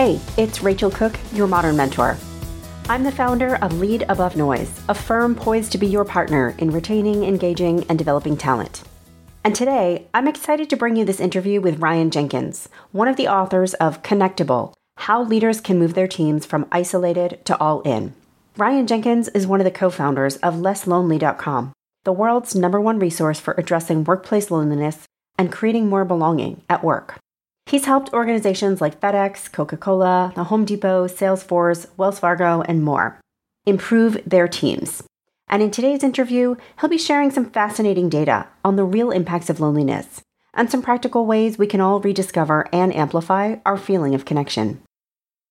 Hey, it's Rachel Cook, your modern mentor. I'm the founder of Lead Above Noise, a firm poised to be your partner in retaining, engaging, and developing talent. And today, I'm excited to bring you this interview with Ryan Jenkins, one of the authors of Connectable How Leaders Can Move Their Teams from Isolated to All In. Ryan Jenkins is one of the co founders of LessLonely.com, the world's number one resource for addressing workplace loneliness and creating more belonging at work. He's helped organizations like FedEx, Coca Cola, the Home Depot, Salesforce, Wells Fargo, and more improve their teams. And in today's interview, he'll be sharing some fascinating data on the real impacts of loneliness and some practical ways we can all rediscover and amplify our feeling of connection.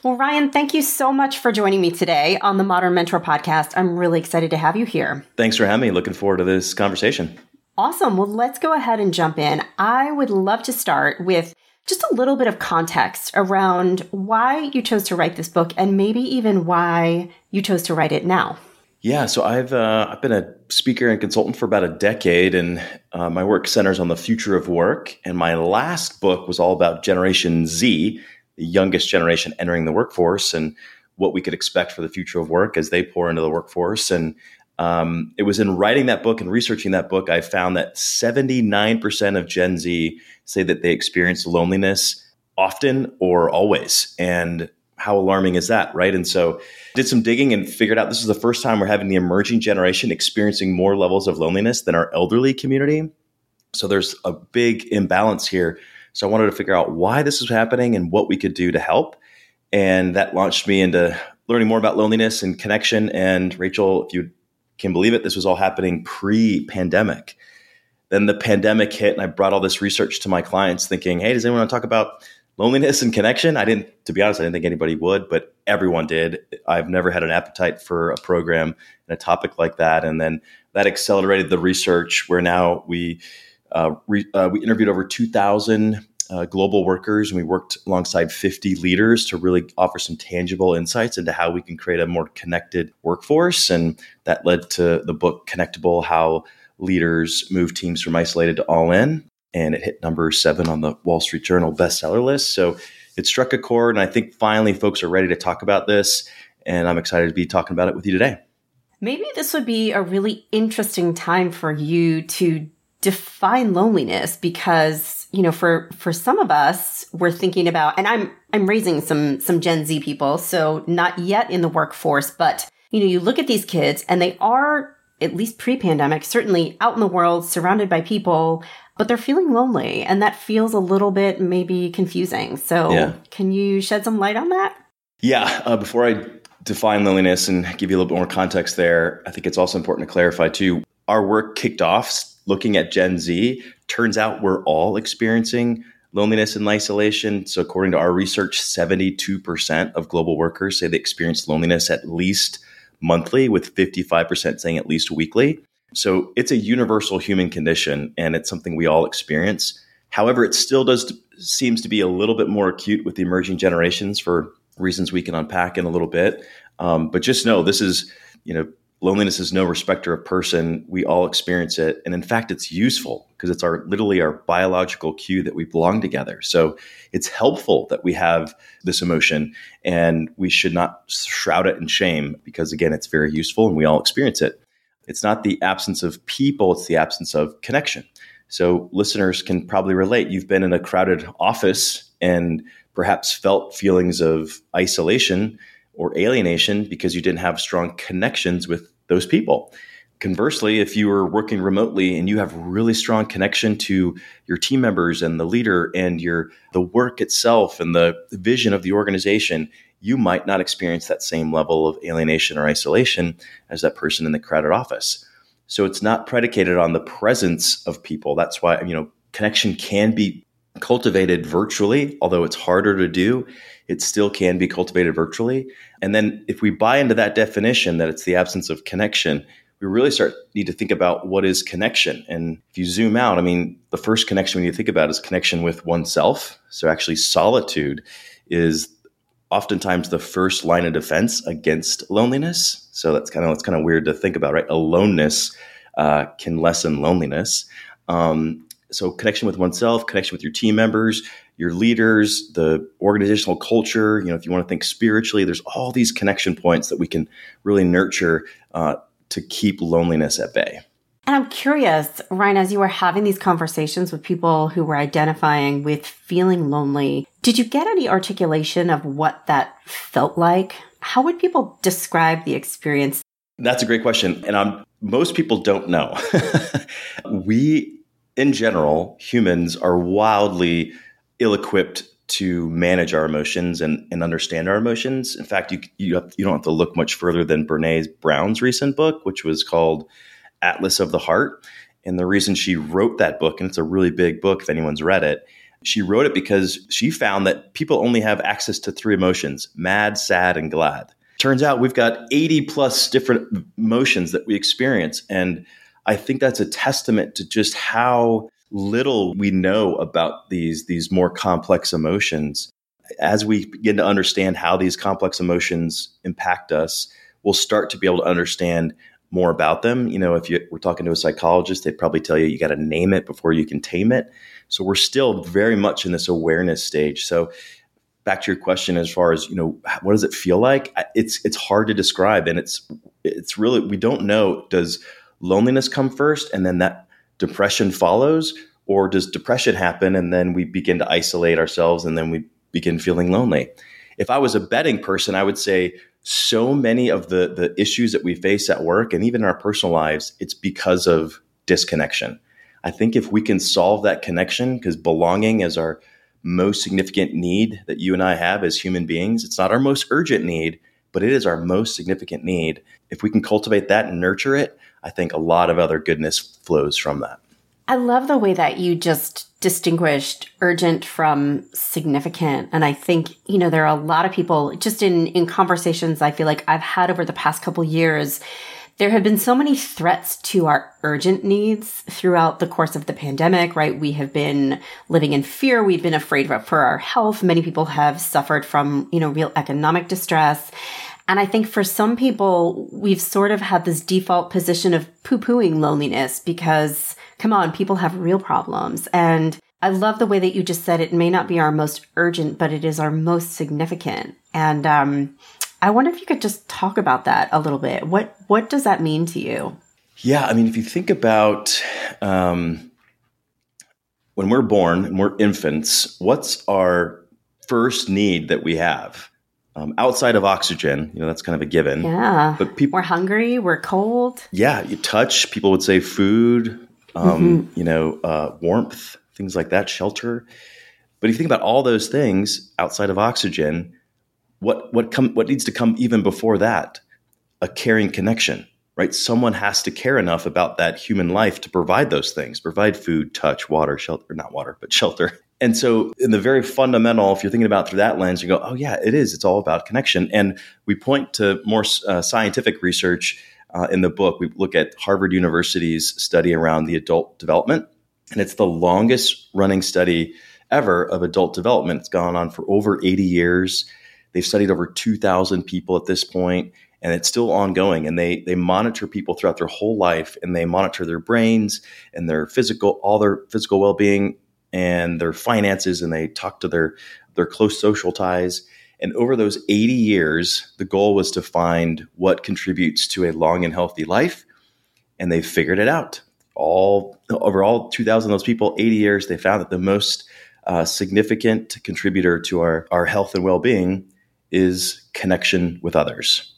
Well, Ryan, thank you so much for joining me today on the Modern Mentor podcast. I'm really excited to have you here. Thanks for having me. Looking forward to this conversation. Awesome. Well, let's go ahead and jump in. I would love to start with just a little bit of context around why you chose to write this book and maybe even why you chose to write it now. Yeah, so I've uh, I've been a speaker and consultant for about a decade, and uh, my work centers on the future of work. And my last book was all about Generation Z, the youngest generation entering the workforce, and what we could expect for the future of work as they pour into the workforce. And um, it was in writing that book and researching that book, I found that 79% of Gen Z say that they experience loneliness often or always. And how alarming is that, right? And so did some digging and figured out this is the first time we're having the emerging generation experiencing more levels of loneliness than our elderly community. So there's a big imbalance here. So I wanted to figure out why this is happening and what we could do to help. And that launched me into learning more about loneliness and connection. And Rachel, if you can believe it, this was all happening pre pandemic. Then the pandemic hit, and I brought all this research to my clients thinking, hey, does anyone want to talk about loneliness and connection? I didn't, to be honest, I didn't think anybody would, but everyone did. I've never had an appetite for a program and a topic like that. And then that accelerated the research where now we, uh, re, uh, we interviewed over 2,000 uh, global workers, and we worked alongside 50 leaders to really offer some tangible insights into how we can create a more connected workforce. And that led to the book Connectable How Leaders Move Teams from Isolated to All In. And it hit number seven on the Wall Street Journal bestseller list. So it struck a chord. And I think finally folks are ready to talk about this. And I'm excited to be talking about it with you today. Maybe this would be a really interesting time for you to define loneliness because you know, for, for some of us, we're thinking about, and I'm, I'm raising some, some Gen Z people. So not yet in the workforce, but, you know, you look at these kids and they are, at least pre pandemic, certainly out in the world, surrounded by people, but they're feeling lonely. And that feels a little bit maybe confusing. So yeah. can you shed some light on that? Yeah. Uh, before I define loneliness and give you a little bit more context there, I think it's also important to clarify too. Our work kicked off looking at Gen Z turns out we're all experiencing loneliness and isolation. So, according to our research, 72% of global workers say they experience loneliness at least monthly, with 55% saying at least weekly. So, it's a universal human condition and it's something we all experience. However, it still does seems to be a little bit more acute with the emerging generations for reasons we can unpack in a little bit. Um, but just know this is, you know, loneliness is no respecter of person. We all experience it. And in fact, it's useful because it's our literally our biological cue that we belong together. So it's helpful that we have this emotion and we should not shroud it in shame because again, it's very useful and we all experience it. It's not the absence of people, it's the absence of connection. So listeners can probably relate. You've been in a crowded office and perhaps felt feelings of isolation or alienation because you didn't have strong connections with those people. Conversely, if you were working remotely and you have really strong connection to your team members and the leader and your the work itself and the vision of the organization, you might not experience that same level of alienation or isolation as that person in the crowded office. So it's not predicated on the presence of people. That's why, you know, connection can be cultivated virtually, although it's harder to do. It still can be cultivated virtually. And then if we buy into that definition that it's the absence of connection, we really start need to think about what is connection. And if you zoom out, I mean, the first connection we need to think about is connection with oneself. So actually solitude is oftentimes the first line of defense against loneliness. So that's kind of it's kind of weird to think about, right? Aloneness uh, can lessen loneliness. Um, so connection with oneself, connection with your team members, your leaders, the organizational culture. You know, if you want to think spiritually, there's all these connection points that we can really nurture uh, to keep loneliness at bay. And I'm curious, Ryan, as you were having these conversations with people who were identifying with feeling lonely, did you get any articulation of what that felt like? How would people describe the experience? That's a great question. And I'm, most people don't know. we, in general, humans are wildly ill equipped to manage our emotions and, and understand our emotions. In fact, you, you, have, you don't have to look much further than Brene Brown's recent book, which was called Atlas of the Heart. And the reason she wrote that book, and it's a really big book if anyone's read it, she wrote it because she found that people only have access to three emotions mad, sad, and glad. Turns out we've got 80 plus different emotions that we experience. And I think that's a testament to just how little we know about these, these more complex emotions. As we begin to understand how these complex emotions impact us, we'll start to be able to understand more about them. You know, if you we're talking to a psychologist, they'd probably tell you you got to name it before you can tame it. So we're still very much in this awareness stage. So back to your question as far as, you know, what does it feel like? It's it's hard to describe and it's it's really we don't know does loneliness come first and then that depression follows or does depression happen and then we begin to isolate ourselves and then we begin feeling lonely? If I was a betting person, I would say so many of the the issues that we face at work and even in our personal lives it's because of disconnection i think if we can solve that connection because belonging is our most significant need that you and i have as human beings it's not our most urgent need but it is our most significant need if we can cultivate that and nurture it i think a lot of other goodness flows from that I love the way that you just distinguished urgent from significant. And I think, you know, there are a lot of people just in, in conversations I feel like I've had over the past couple years. There have been so many threats to our urgent needs throughout the course of the pandemic, right? We have been living in fear. We've been afraid for our health. Many people have suffered from, you know, real economic distress. And I think for some people, we've sort of had this default position of poo pooing loneliness because come on, people have real problems. And I love the way that you just said it may not be our most urgent, but it is our most significant. And um, I wonder if you could just talk about that a little bit. What what does that mean to you? Yeah, I mean, if you think about um, when we're born and we're infants, what's our first need that we have? Um, outside of oxygen, you know, that's kind of a given. Yeah. But people, we're hungry, we're cold. Yeah, you touch. People would say food, um, mm-hmm. you know, uh, warmth, things like that, shelter. But if you think about all those things outside of oxygen, what what come what needs to come even before that? A caring connection, right? Someone has to care enough about that human life to provide those things, provide food, touch, water, shelter, not water, but shelter. And so, in the very fundamental, if you're thinking about through that lens, you go, oh, yeah, it is. It's all about connection. And we point to more uh, scientific research uh, in the book, we look at Harvard University's study around the adult development, and it's the longest running study ever of adult development. It's gone on for over 80 years. They've studied over 2,000 people at this point, and it's still ongoing. And they they monitor people throughout their whole life, and they monitor their brains and their physical, all their physical well being and their finances, and they talk to their their close social ties. And over those 80 years, the goal was to find what contributes to a long and healthy life, and they figured it out. All over all 2,000 of those people, 80 years, they found that the most uh, significant contributor to our, our health and well being is connection with others.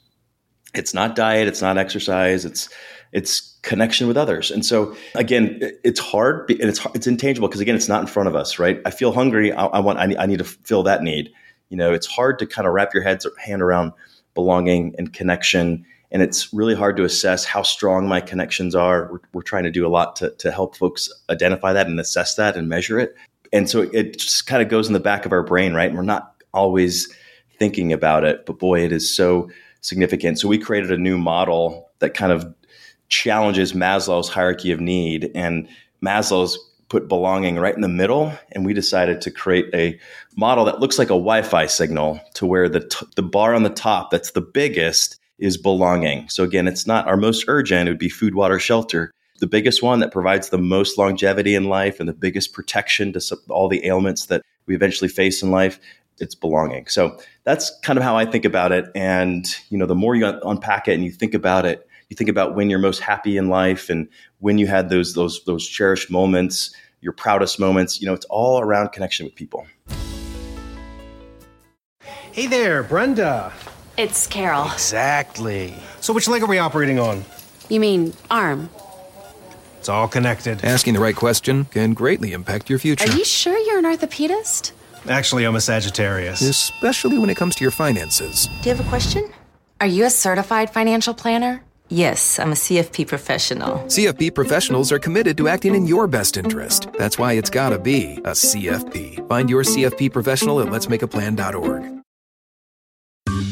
It's not diet, it's not exercise, it's it's connection with others. And so again, it's hard and it's it's intangible because again, it's not in front of us, right? I feel hungry. I, I want I need, I need to fill that need. You know, it's hard to kind of wrap your head hand around belonging and connection. And it's really hard to assess how strong my connections are. We're, we're trying to do a lot to, to help folks identify that and assess that and measure it. And so it just kind of goes in the back of our brain, right? And we're not always thinking about it, but boy, it is so significant. So we created a new model that kind of challenges Maslow's hierarchy of need and Maslow's put belonging right in the middle and we decided to create a model that looks like a Wi-Fi signal to where the t- the bar on the top that's the biggest is belonging. So again, it's not our most urgent, it would be food, water, shelter. The biggest one that provides the most longevity in life and the biggest protection to all the ailments that we eventually face in life it's belonging. So that's kind of how I think about it. And you know, the more you unpack it and you think about it, you think about when you're most happy in life and when you had those those those cherished moments, your proudest moments. You know, it's all around connection with people. Hey there, Brenda. It's Carol. Exactly. So, which leg are we operating on? You mean arm? It's all connected. Asking the right question can greatly impact your future. Are you sure you're an orthopedist? Actually, I'm a Sagittarius. Especially when it comes to your finances. Do you have a question? Are you a certified financial planner? Yes, I'm a CFP professional. CFP professionals are committed to acting in your best interest. That's why it's gotta be a CFP. Find your CFP professional at letsmakeaplan.org.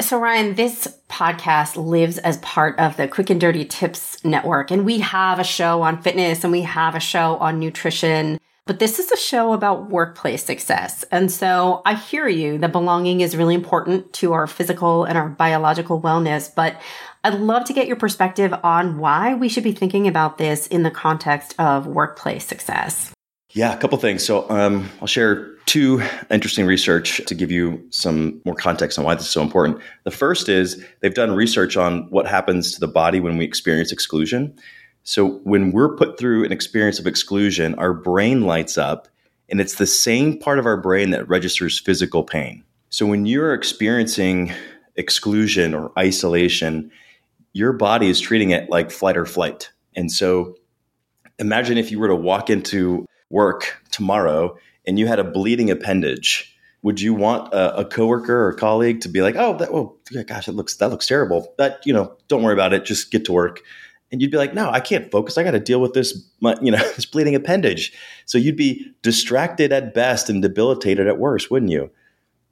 So, Ryan, this podcast lives as part of the Quick and Dirty Tips Network, and we have a show on fitness and we have a show on nutrition. But this is a show about workplace success. And so I hear you that belonging is really important to our physical and our biological wellness. But I'd love to get your perspective on why we should be thinking about this in the context of workplace success. Yeah, a couple things. So um, I'll share two interesting research to give you some more context on why this is so important. The first is they've done research on what happens to the body when we experience exclusion. So when we're put through an experience of exclusion, our brain lights up, and it's the same part of our brain that registers physical pain. So when you're experiencing exclusion or isolation, your body is treating it like flight or flight. And so imagine if you were to walk into work tomorrow and you had a bleeding appendage, would you want a, a coworker or colleague to be like, "Oh, that, oh, gosh, that looks that looks terrible," but you know, don't worry about it, just get to work. And you'd be like, "No, I can't focus. I got to deal with this, you know, this bleeding appendage." So you'd be distracted at best and debilitated at worst, wouldn't you?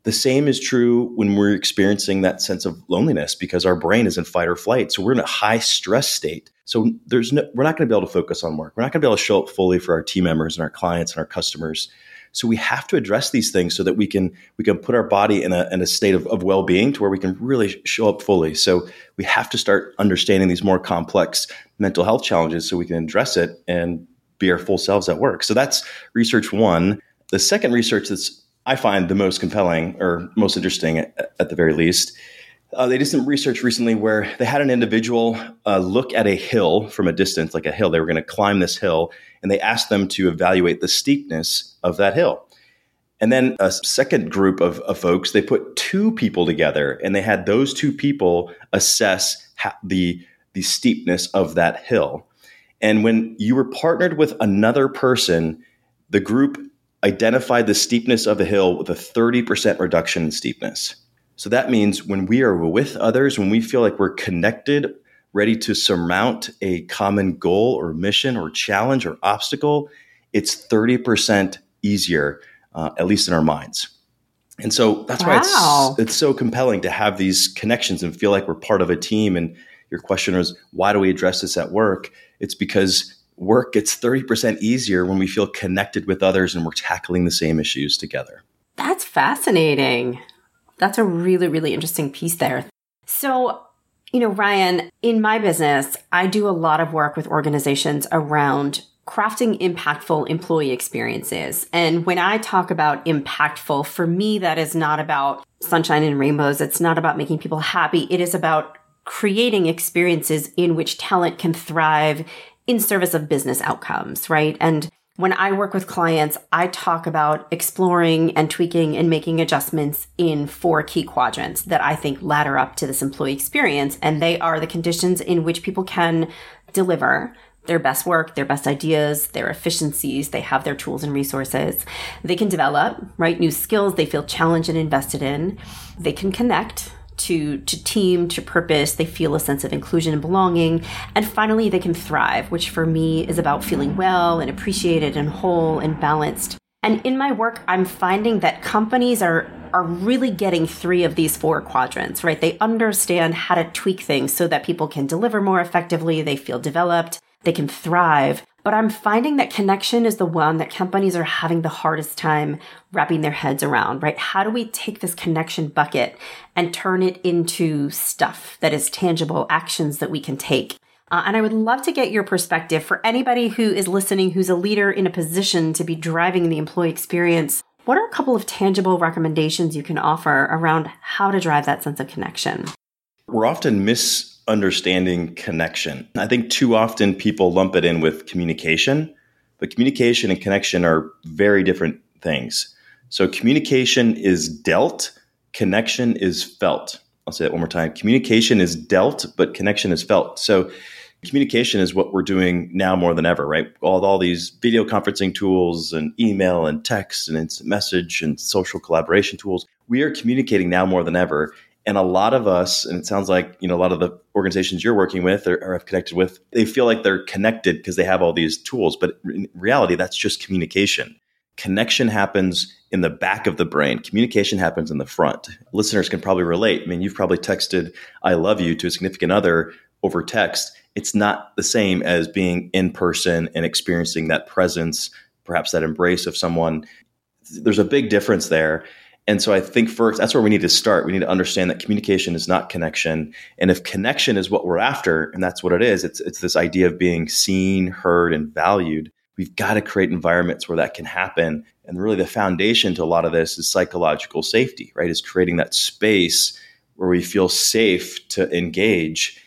The same is true when we're experiencing that sense of loneliness because our brain is in fight or flight. So we're in a high stress state. So there's no, we're not going to be able to focus on work. We're not going to be able to show up fully for our team members and our clients and our customers. So we have to address these things so that we can we can put our body in a, in a state of, of well being to where we can really show up fully. So we have to start understanding these more complex mental health challenges so we can address it and be our full selves at work. So that's research one. The second research that's I find the most compelling or most interesting at, the very least. Uh, they did some research recently where they had an individual uh, look at a hill from a distance, like a hill. They were going to climb this hill, and they asked them to evaluate the steepness of that hill. And then a second group of, of folks, they put two people together, and they had those two people assess ha- the the steepness of that hill. And when you were partnered with another person, the group identified the steepness of the hill with a 30% reduction in steepness. So that means when we are with others, when we feel like we're connected, ready to surmount a common goal or mission or challenge or obstacle, it's 30% easier, uh, at least in our minds. And so that's wow. why it's, it's so compelling to have these connections and feel like we're part of a team. And your question was, why do we address this at work? It's because work gets 30% easier when we feel connected with others and we're tackling the same issues together. That's fascinating. That's a really, really interesting piece there. So, you know, Ryan, in my business, I do a lot of work with organizations around crafting impactful employee experiences. And when I talk about impactful, for me, that is not about sunshine and rainbows. It's not about making people happy. It is about creating experiences in which talent can thrive in service of business outcomes, right? And when I work with clients, I talk about exploring and tweaking and making adjustments in four key quadrants that I think ladder up to this employee experience. And they are the conditions in which people can deliver their best work, their best ideas, their efficiencies. They have their tools and resources. They can develop, right? New skills they feel challenged and invested in. They can connect to, to team, to purpose. They feel a sense of inclusion and belonging. And finally, they can thrive, which for me is about feeling well and appreciated and whole and balanced. And in my work, I'm finding that companies are are really getting three of these four quadrants, right? They understand how to tweak things so that people can deliver more effectively, they feel developed, they can thrive. But I'm finding that connection is the one that companies are having the hardest time wrapping their heads around, right? How do we take this connection bucket and turn it into stuff that is tangible, actions that we can take? Uh, and I would love to get your perspective for anybody who is listening who's a leader in a position to be driving the employee experience. What are a couple of tangible recommendations you can offer around how to drive that sense of connection? We're often mis understanding connection. I think too often people lump it in with communication, but communication and connection are very different things. So communication is dealt, connection is felt. I'll say that one more time. Communication is dealt, but connection is felt. So communication is what we're doing now more than ever, right? All, all these video conferencing tools and email and text and instant message and social collaboration tools. We are communicating now more than ever. And a lot of us, and it sounds like you know a lot of the organizations you're working with or, or have connected with, they feel like they're connected because they have all these tools. But in reality, that's just communication. Connection happens in the back of the brain. Communication happens in the front. Listeners can probably relate. I mean, you've probably texted "I love you" to a significant other over text. It's not the same as being in person and experiencing that presence, perhaps that embrace of someone. There's a big difference there. And so I think first, that's where we need to start. We need to understand that communication is not connection. And if connection is what we're after, and that's what it is, it's, it's this idea of being seen, heard, and valued. We've got to create environments where that can happen. And really, the foundation to a lot of this is psychological safety, right? Is creating that space where we feel safe to engage.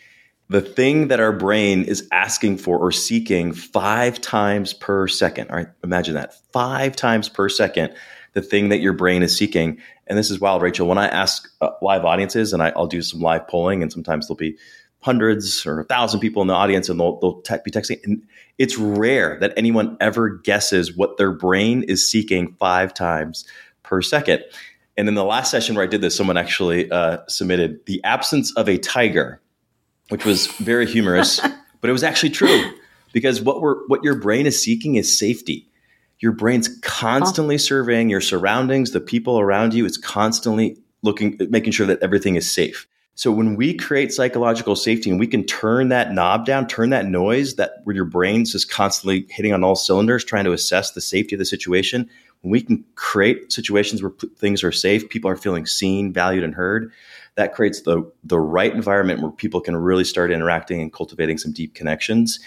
The thing that our brain is asking for or seeking five times per second, all right? Imagine that five times per second the thing that your brain is seeking. And this is wild, Rachel. When I ask uh, live audiences, and I, will do some live polling, and sometimes there'll be hundreds or a thousand people in the audience, and they'll, they'll te- be texting. And it's rare that anyone ever guesses what their brain is seeking five times per second. And in the last session where I did this, someone actually uh, submitted the absence of a tiger, which was very humorous, but it was actually true because what we're what your brain is seeking is safety your brain's constantly surveying your surroundings, the people around you. It's constantly looking, making sure that everything is safe. So when we create psychological safety and we can turn that knob down, turn that noise that where your brain's just constantly hitting on all cylinders, trying to assess the safety of the situation, when we can create situations where p- things are safe, people are feeling seen, valued, and heard, that creates the the right environment where people can really start interacting and cultivating some deep connections.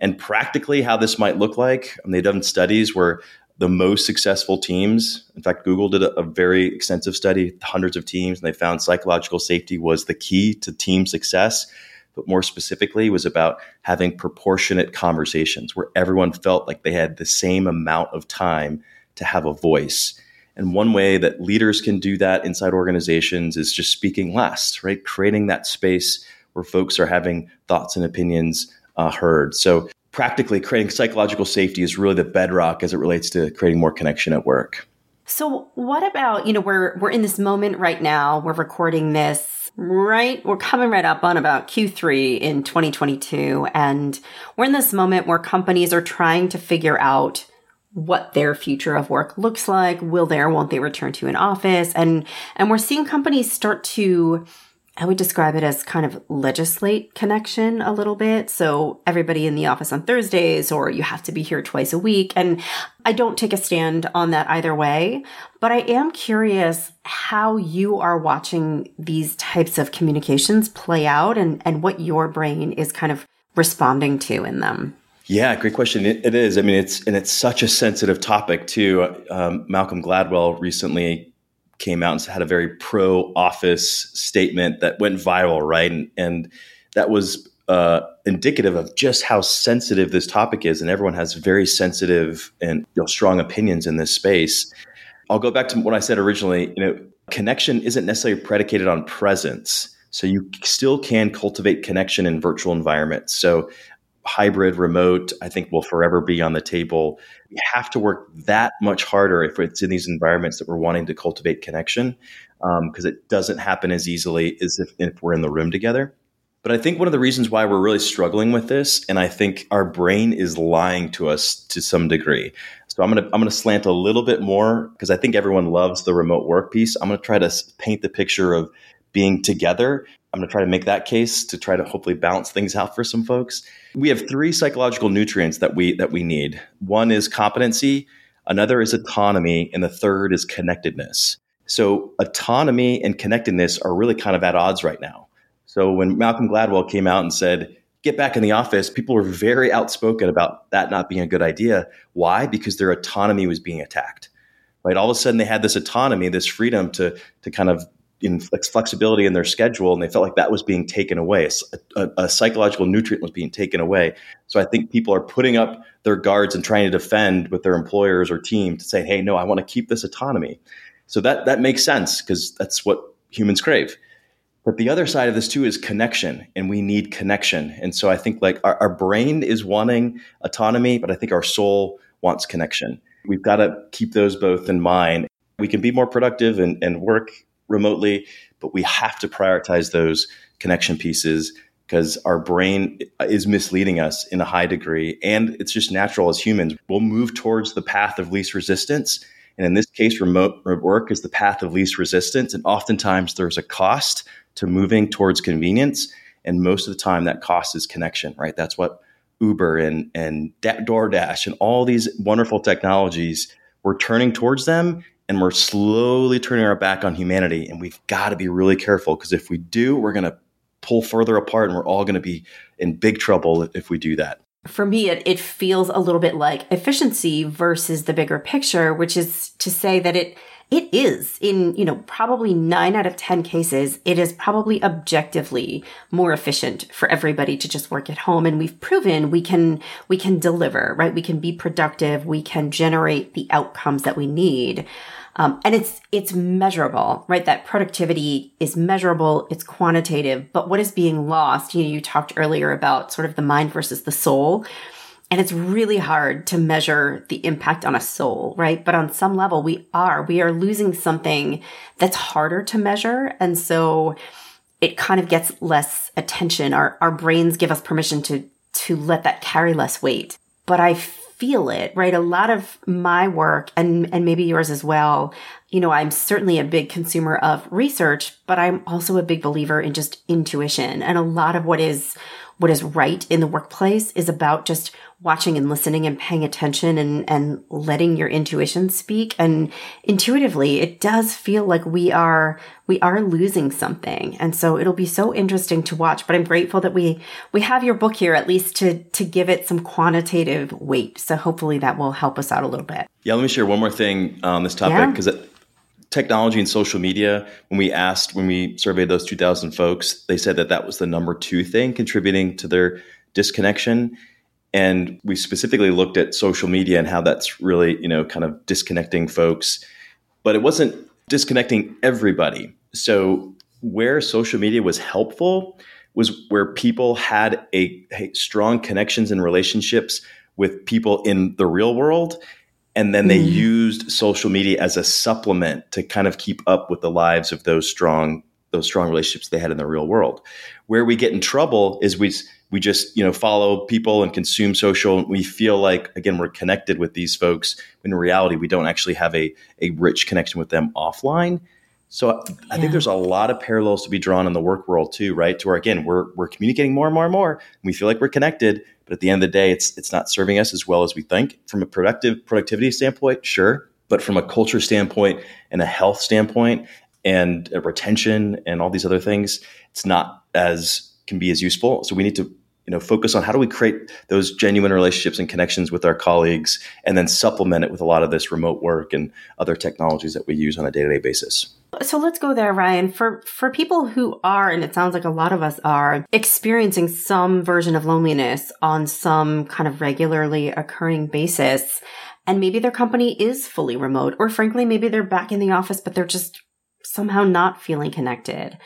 And practically, how this might look like, um, they've done studies where the most successful teams. In fact, Google did a, a, very extensive study, hundreds of teams, and they found psychological safety was the key to team success. But more specifically, was about having proportionate conversations where everyone felt like they had the same amount of time to have a voice. And one way that leaders can do that inside organizations is just speaking less, right? Creating that space where folks are having thoughts and opinions uh, heard. So practically creating psychological safety is really the bedrock as it relates to creating more connection at work. So what about, you know, we're we're in this moment right now. We're recording this right we're coming right up on about Q3 in 2022 and we're in this moment where companies are trying to figure out what their future of work looks like. Will they or won't they return to an office? And and we're seeing companies start to I would describe it as kind of legislate connection a little bit. So everybody in the office on Thursdays, or you have to be here twice a week. And I don't take a stand on that either way, but I am curious how you are watching these types of communications play out and, and what your brain is kind of responding to in them. Yeah, great question. it, it is. I mean, it's and it's such a sensitive topic too. Um, Malcolm Gladwell recently came out and had a very pro office statement that went viral, right? And, and that was uh, indicative of just how sensitive this topic is. And everyone has very sensitive and you know, strong opinions in this space. I'll go back to what I said originally. You know, connection isn't necessarily predicated on presence. So you still can cultivate connection in virtual environments. So hybrid, remote, I think will forever be on the table. We have to work that much harder if it's in these environments that we're wanting to cultivate connection, because um, it doesn't happen as easily as if, if we're in the room together. But I think one of the reasons why we're really struggling with this, and I think our brain is lying to us to some degree. So I'm gonna I'm gonna slant a little bit more because I think everyone loves the remote work piece. I'm gonna try to paint the picture of being together. I'm going to try to make that case to try to hopefully balance things out for some folks. We have three psychological nutrients that we that we need. One is competency, another is autonomy, and the third is connectedness. So autonomy and connectedness are really kind of at odds right now. So when Malcolm Gladwell came out and said, "Get back in the office," people were very outspoken about that not being a good idea. Why? Because their autonomy was being attacked. Right? All of a sudden they had this autonomy, this freedom to to kind of in flexibility in their schedule, and they felt like that was being taken away. A, a, a, psychological nutrient was being taken away. So I think people are putting up their guards and trying to defend with their employers or team to say, "Hey, no, I want to keep this autonomy." So that that makes sense because that's what humans crave. But the other side of this too is connection, and we need connection. And so I think like our, our brain is wanting autonomy, but I think our soul wants connection. We've got to keep those both in mind. We can be more productive and, and work remotely, but we have to prioritize those connection pieces because our brain is misleading us in a high degree. And it's just natural as humans. We'll move towards the path of least resistance. And in this case, remote work is the path of least resistance. And oftentimes there's a cost to moving towards convenience. And most of the time, that cost is connection, right? That's what Uber and, and DoorDash and all these wonderful technologies, we're turning towards them and we're slowly turning our back on humanity. And we've got to be really careful because if we do, we're going to pull further apart and we're all going to be in big trouble if we do that. For me, it, it feels a little bit like efficiency versus the bigger picture, which is to say that it it is in, you know, probably nine out of 10 cases, it is probably objectively more efficient for everybody to just work at home. And we've proven we can, we can deliver, right? We can be productive. We can generate the outcomes that we need. Um, and it's, it's measurable, right? That productivity is measurable. It's quantitative, but what is being lost? You know, you talked earlier about sort of the mind versus the soul. And it's really hard to measure the impact on a soul, right? But on some level, we are, we are losing something that's harder to measure. And so it kind of gets less attention. Our, our brains give us permission to, to let that carry less weight. But I feel it, right? A lot of my work and, and maybe yours as well. You know, I'm certainly a big consumer of research, but I'm also a big believer in just intuition. And a lot of what is what is right in the workplace is about just watching and listening and paying attention and, and letting your intuition speak. And intuitively, it does feel like we are, we are losing something. And so it'll be so interesting to watch, but I'm grateful that we, we have your book here at least to, to give it some quantitative weight. So hopefully that will help us out a little bit. Yeah. Let me share one more thing on this topic because yeah. Technology and social media, when we asked, when we surveyed those 2000 folks, they said that that was the number two thing contributing to their disconnection and we specifically looked at social media and how that's really, you know, kind of disconnecting folks. But it wasn't disconnecting everybody. So where social media was helpful was where people had a, a strong connections and relationships with people in the real world and then they mm. used social media as a supplement to kind of keep up with the lives of those strong those strong relationships they had in the real world. Where we get in trouble is we we just you know follow people and consume social. And we feel like again we're connected with these folks. When in reality we don't actually have a, a rich connection with them offline. So yeah. i think there's a lot of parallels to be drawn in the work world too right? To where again we're, we're communicating more and more and more. And we feel like we're connected but at the end of the day it's it's not serving us as well as we think. From a productive productivity standpoint sure. But from a culture standpoint and a health standpoint and retention and all these other things it's not as can be as useful. So we need to you know focus on how do we create those genuine relationships and connections with our colleagues and then supplement it with a lot of this remote work and other technologies that we use on a day-to-day basis so let's go there ryan for for people who are and it sounds like a lot of us are experiencing some version of loneliness on some kind of regularly occurring basis and maybe their company is fully remote or frankly maybe they're back in the office but they're just somehow not feeling connected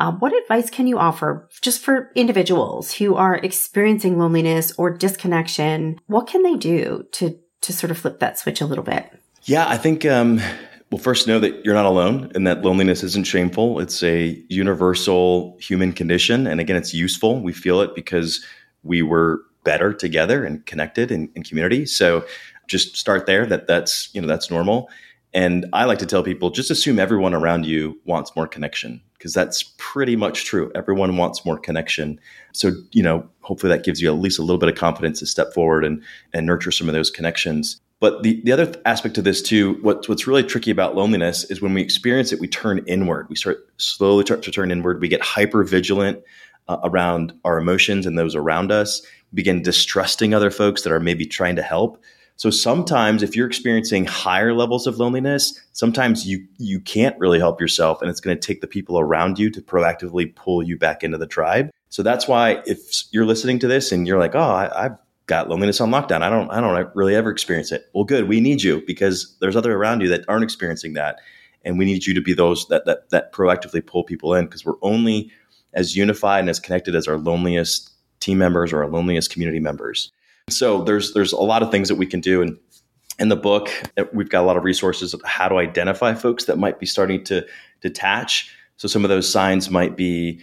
uh, what advice can you offer just for individuals who are experiencing loneliness or disconnection? What can they do to to sort of flip that switch a little bit? Yeah, I think um, well, first know that you're not alone and that loneliness isn't shameful. It's a universal human condition, and again, it's useful. We feel it because we were better together and connected in, in community. So just start there. That that's you know that's normal. And I like to tell people just assume everyone around you wants more connection because that's pretty much true. Everyone wants more connection. So, you know, hopefully that gives you at least a little bit of confidence to step forward and, and nurture some of those connections. But the, the other aspect of this too, what, what's really tricky about loneliness is when we experience it, we turn inward. We start slowly start to turn inward. We get hyper vigilant uh, around our emotions and those around us. We begin distrusting other folks that are maybe trying to help. So sometimes if you're experiencing higher levels of loneliness, sometimes you you can't really help yourself and it's going to take the people around you to proactively pull you back into the tribe. So that's why if you're listening to this and you're like, "Oh, I, I've got loneliness on lockdown. I don't I don't really ever experience it." Well, good. We need you because there's other around you that aren't experiencing that and we need you to be those that that that proactively pull people in because we're only as unified and as connected as our loneliest team members or our loneliest community members. So there's there's a lot of things that we can do, and in the book uh, we've got a lot of resources of how to identify folks that might be starting to detach. So some of those signs might be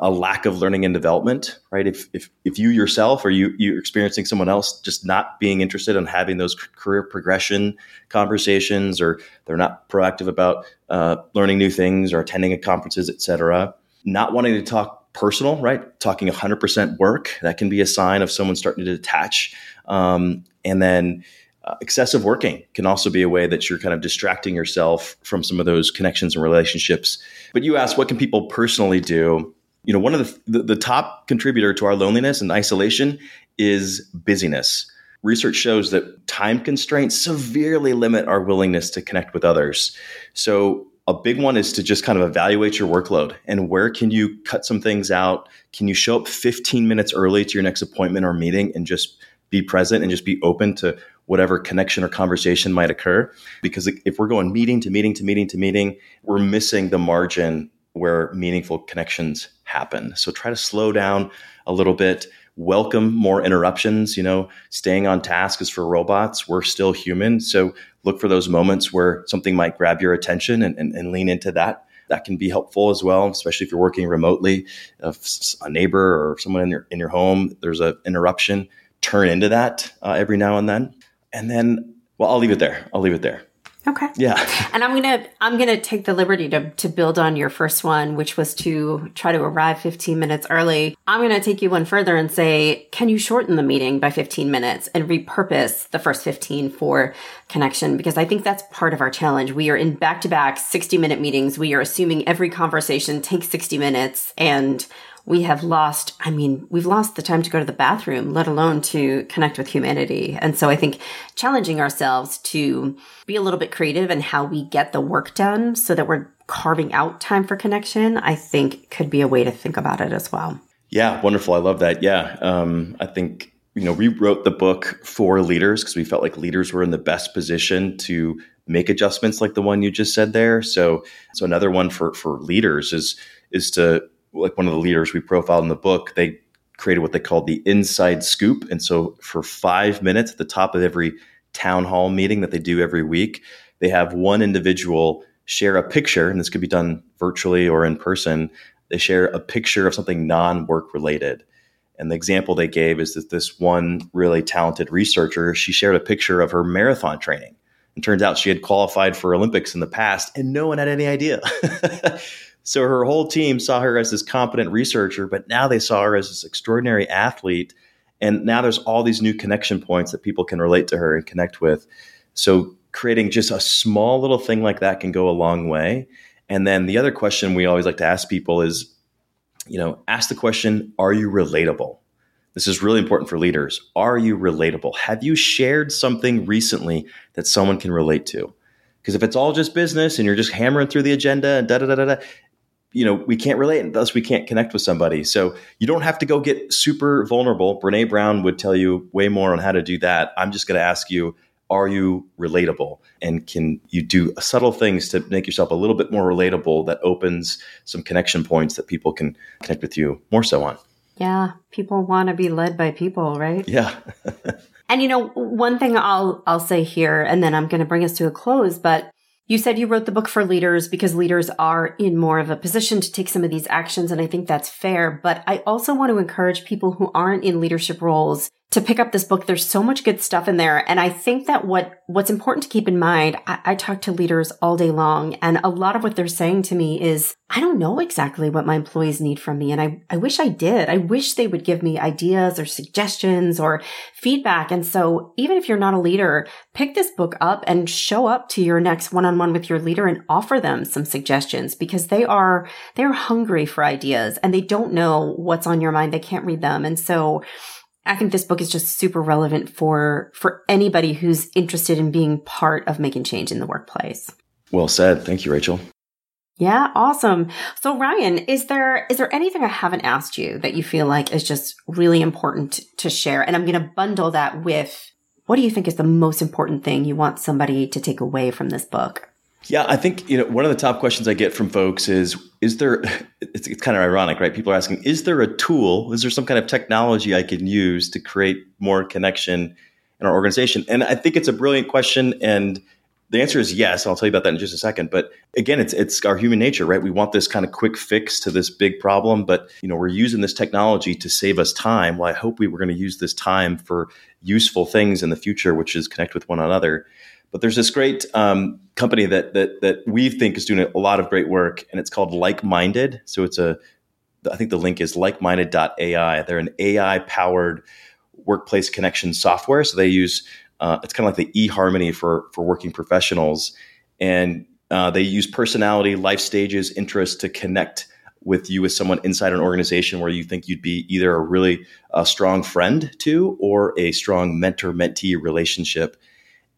a lack of learning and development, right? If if if you yourself or you you're experiencing someone else just not being interested in having those career progression conversations, or they're not proactive about uh, learning new things or attending a conferences, et cetera, not wanting to talk personal, right? Talking 100% work, that can be a sign of someone starting to detach. Um, and then uh, excessive working can also be a way that you're kind of distracting yourself from some of those connections and relationships. But you asked, what can people personally do? You know, one of the, the, the top contributor to our loneliness and isolation is busyness. Research shows that time constraints severely limit our willingness to connect with others. So a big one is to just kind of evaluate your workload and where can you cut some things out? Can you show up 15 minutes early to your next appointment or meeting and just be present and just be open to whatever connection or conversation might occur? Because if we're going meeting to meeting to meeting to meeting, we're missing the margin where meaningful connections happen. So try to slow down a little bit welcome more interruptions. You know, staying on task is for robots. We're still human. So look for those moments where something might grab your attention and, and, and lean into that. That can be helpful as well, especially if you're working remotely. If a neighbor or someone in your in your home, there's an interruption. Turn into that uh, every now and then, and then. Well, I'll leave it there. I'll leave it there. Okay. Yeah. And I'm gonna I'm gonna take the liberty to to build on your first one, which was to try to arrive 15 minutes early. I'm gonna take you one further and say, can you shorten the meeting by 15 minutes and repurpose the first 15 for connection? Because I think that's part of our challenge. We are in back to back 60 minute meetings. We are assuming every conversation takes 60 minutes and we have lost, I mean, we've lost the time to go to the bathroom, let alone to connect with humanity. And so I think challenging ourselves to be a little bit creative in how we get the work done so that we're carving out time for connection, I think could be a way to think about it as well. Yeah, wonderful. I love that. Yeah. Um, I think, you know, we wrote the book for leaders because we felt like leaders were in the best position to make adjustments like the one you just said there. So, so another one for, for leaders is, is to like one of the leaders we profiled in the book, they created what they called the inside scoop. And so for five minutes at the top of every town hall meeting that they do every week, they have one individual share a picture, and this could be done virtually or in person. They share a picture of something non work related. And the example they gave is that this one really talented researcher, she shared a picture of her marathon training. And turns out she had qualified for Olympics in the past, and no one had any idea. So her whole team saw her as this competent researcher, but now they saw her as this extraordinary athlete. And now there's all these new connection points that people can relate to her and connect with. So creating just a small little thing like that can go a long way. And then the other question we always like to ask people is, you know, ask the question, are you relatable? This is really important for leaders. Are you relatable? Have you shared something recently that someone can relate to? Because if it's all just business and you're just hammering through the agenda and da da da da you know, we can't relate and thus we can't connect with somebody. So you don't have to go get super vulnerable. Brene Brown would tell you way more on how to do that. I'm just going to ask you, are you relatable? And can you do subtle things to make yourself a little bit more relatable that opens some connection points that people can connect with you more so on? Yeah, people want to be led by people, right? Yeah. and you know, one thing I'll I'll say here and then I'm going to bring us to a close, but you said you wrote the book for leaders because leaders are in more of a position to take some of these actions. And I think that's fair. But I also want to encourage people who aren't in leadership roles to pick up this book. There's so much good stuff in there. And I think that what, what's important to keep in mind, I, I, talk to leaders all day long and a lot of what they're saying to me is, I don't know exactly what my employees need from me. And I, I wish I did. I wish they would give me ideas or suggestions or feedback. And so even if you're not a leader, pick this book up and show up to your next one-on-one with your leader and offer them some suggestions because they are, they're hungry for ideas and they don't know what's on your mind. They can't read them. And so I think this book is just super relevant for for anybody who's interested in being part of making change in the workplace. Well said. Thank you, Rachel. Yeah, awesome. So Ryan, is there is there anything I haven't asked you that you feel like is just really important to share? And I'm going to bundle that with what do you think is the most important thing you want somebody to take away from this book? Yeah, I think you know one of the top questions I get from folks is is there it's, it's, kind of ironic, right? People are asking, is there a tool, is there some kind of technology I can use to create more connection in our organization? And I think it's a brilliant question and the answer is yes. I'll tell you about that in just a second. But again, it's it's our human nature, right? We want this kind of quick fix to this big problem, but you know, we're using this technology to save us time. Well, I hope we were going to use this time for useful things in the future, which is connect with one another. But there's this great um, company that that that we think is doing a lot of great work, and it's called Like Minded. So it's a, I think the link is likeminded.ai. They're an AI powered workplace connection software. So they use uh, it's kind of like the eHarmony for for working professionals, and uh, they use personality, life stages, interests to connect with you as someone inside an organization where you think you'd be either a really uh, strong friend to or a strong mentor mentee relationship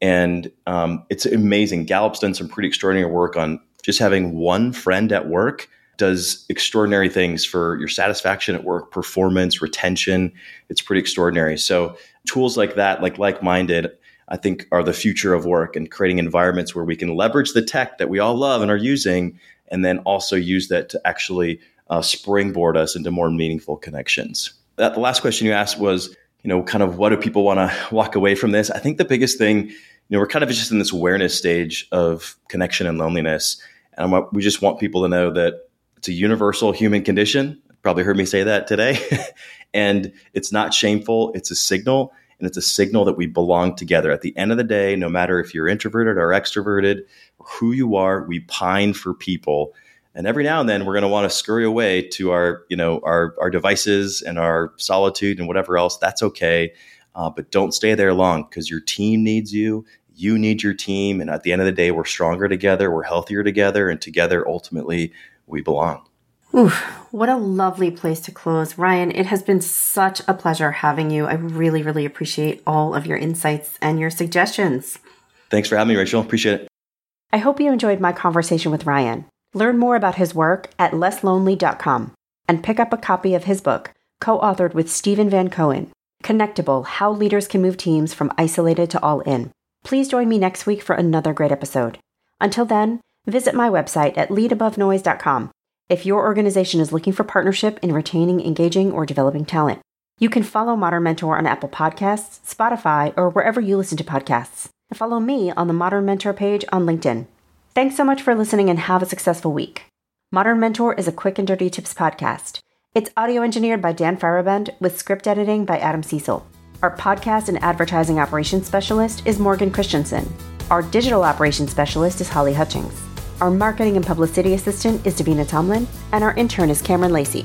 and um, it's amazing. Gallup's done some pretty extraordinary work on just having one friend at work does extraordinary things for your satisfaction at work, performance, retention. It's pretty extraordinary. So tools like that, like like-minded, I think are the future of work and creating environments where we can leverage the tech that we all love and are using, and then also use that to actually uh, springboard us into more meaningful connections. That the last question you asked was, you know, kind of what do people want to walk away from this? I think the biggest thing you know, we're kind of just in this awareness stage of connection and loneliness. And I'm, we just want people to know that it's a universal human condition. Probably heard me say that today. and it's not shameful, it's a signal. and it's a signal that we belong together. At the end of the day, no matter if you're introverted or extroverted, who you are, we pine for people. And every now and then, we're going to want to scurry away to our, you know, our our devices and our solitude and whatever else. That's okay, uh, but don't stay there long because your team needs you. You need your team, and at the end of the day, we're stronger together. We're healthier together, and together, ultimately, we belong. Oof, what a lovely place to close. Ryan, it has been such a pleasure having you. I really, really appreciate all of your insights and your suggestions. Thanks for having me, Rachel. Appreciate it. I hope you enjoyed my conversation with Ryan. Learn more about his work at lesslonely.com and pick up a copy of his book, co authored with Steven Van Cohen Connectable How Leaders Can Move Teams from Isolated to All In. Please join me next week for another great episode. Until then, visit my website at leadabovenoise.com if your organization is looking for partnership in retaining, engaging, or developing talent. You can follow Modern Mentor on Apple Podcasts, Spotify, or wherever you listen to podcasts. And follow me on the Modern Mentor page on LinkedIn. Thanks so much for listening and have a successful week. Modern Mentor is a quick and dirty tips podcast. It's audio engineered by Dan Feierabend with script editing by Adam Cecil. Our podcast and advertising operations specialist is Morgan Christensen. Our digital operations specialist is Holly Hutchings. Our marketing and publicity assistant is Davina Tomlin, and our intern is Cameron Lacey.